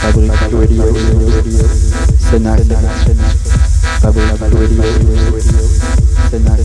Fabric Radio, Sénat, Fabric Radio, Sénat,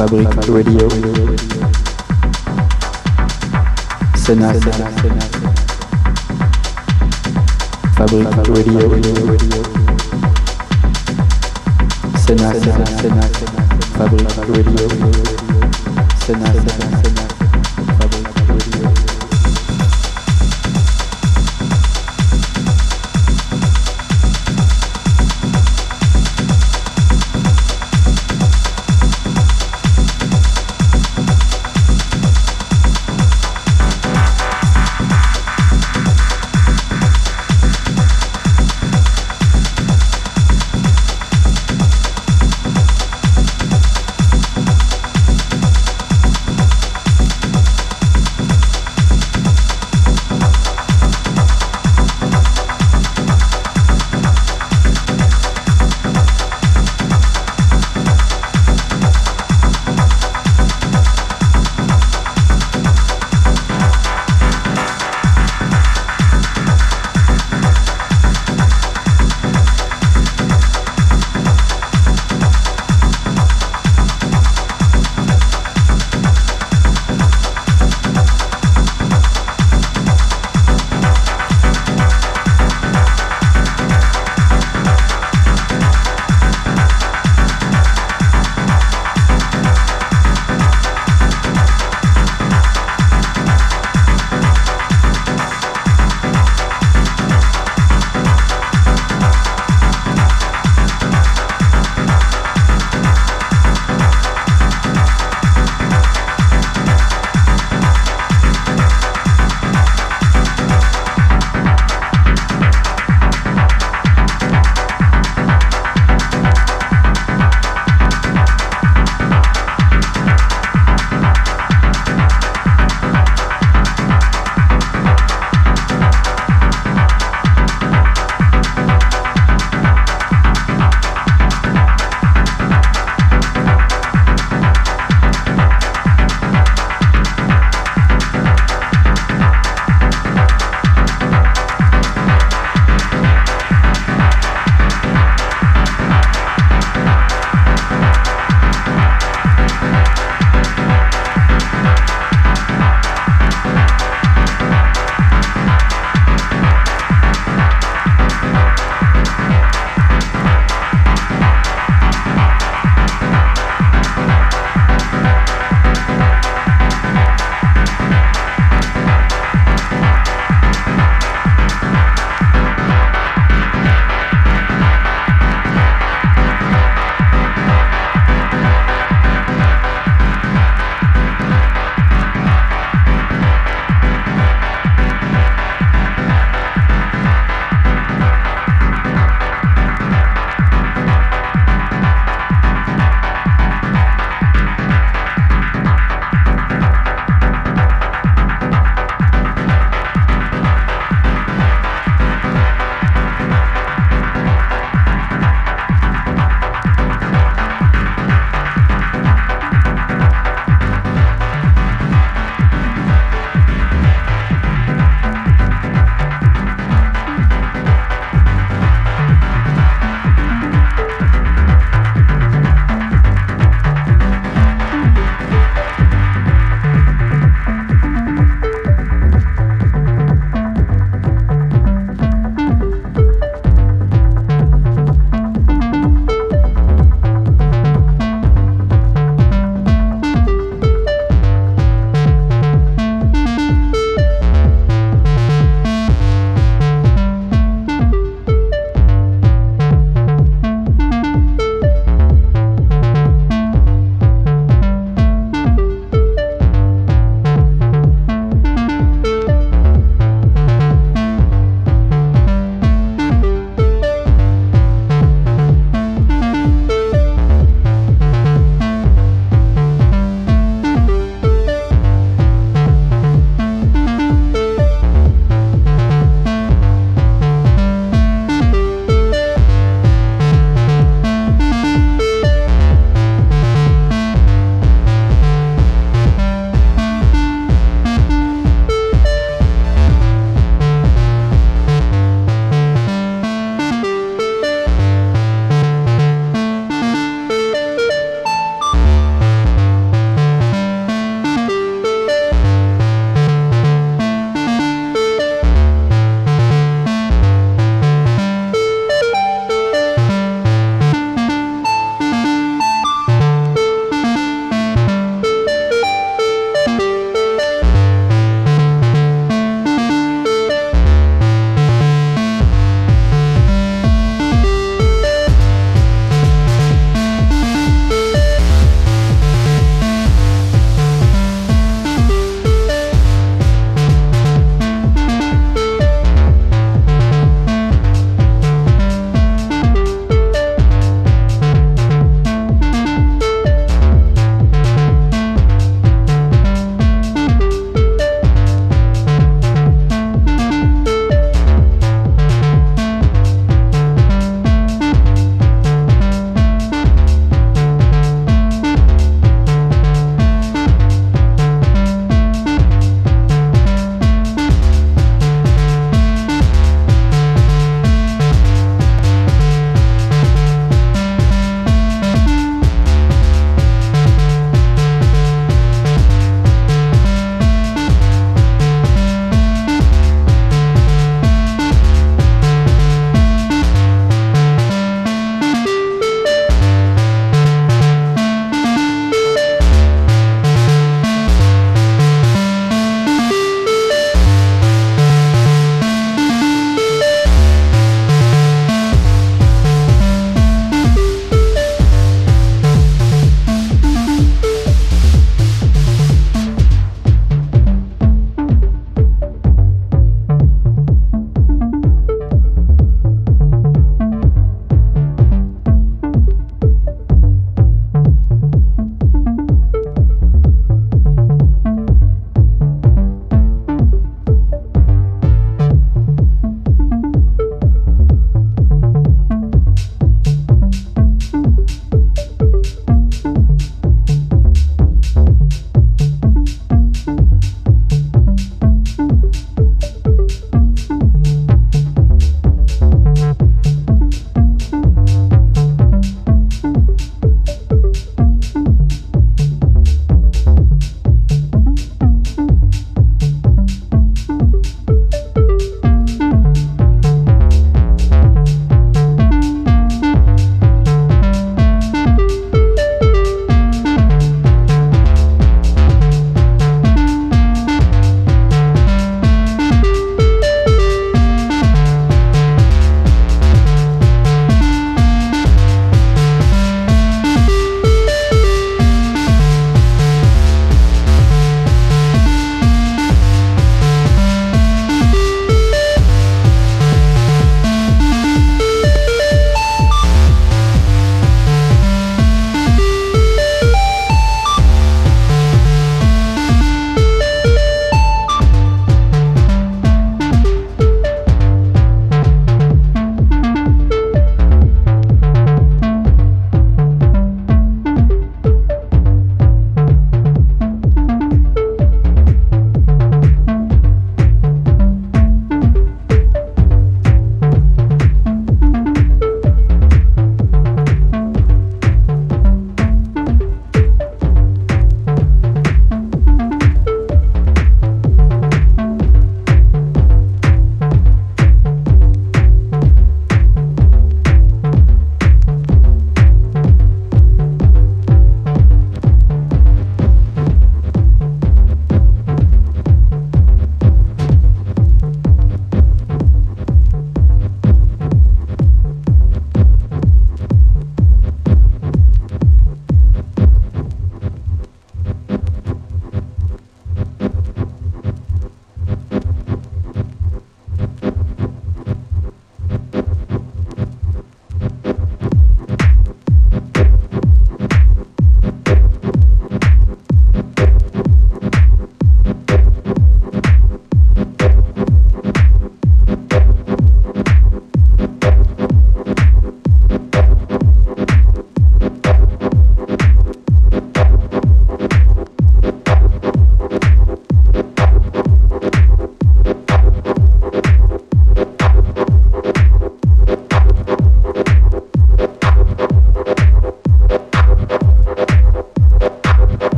Fabric Radio. Sénat. Fabric Radio. Sénat. Fabric Radio. Sénat.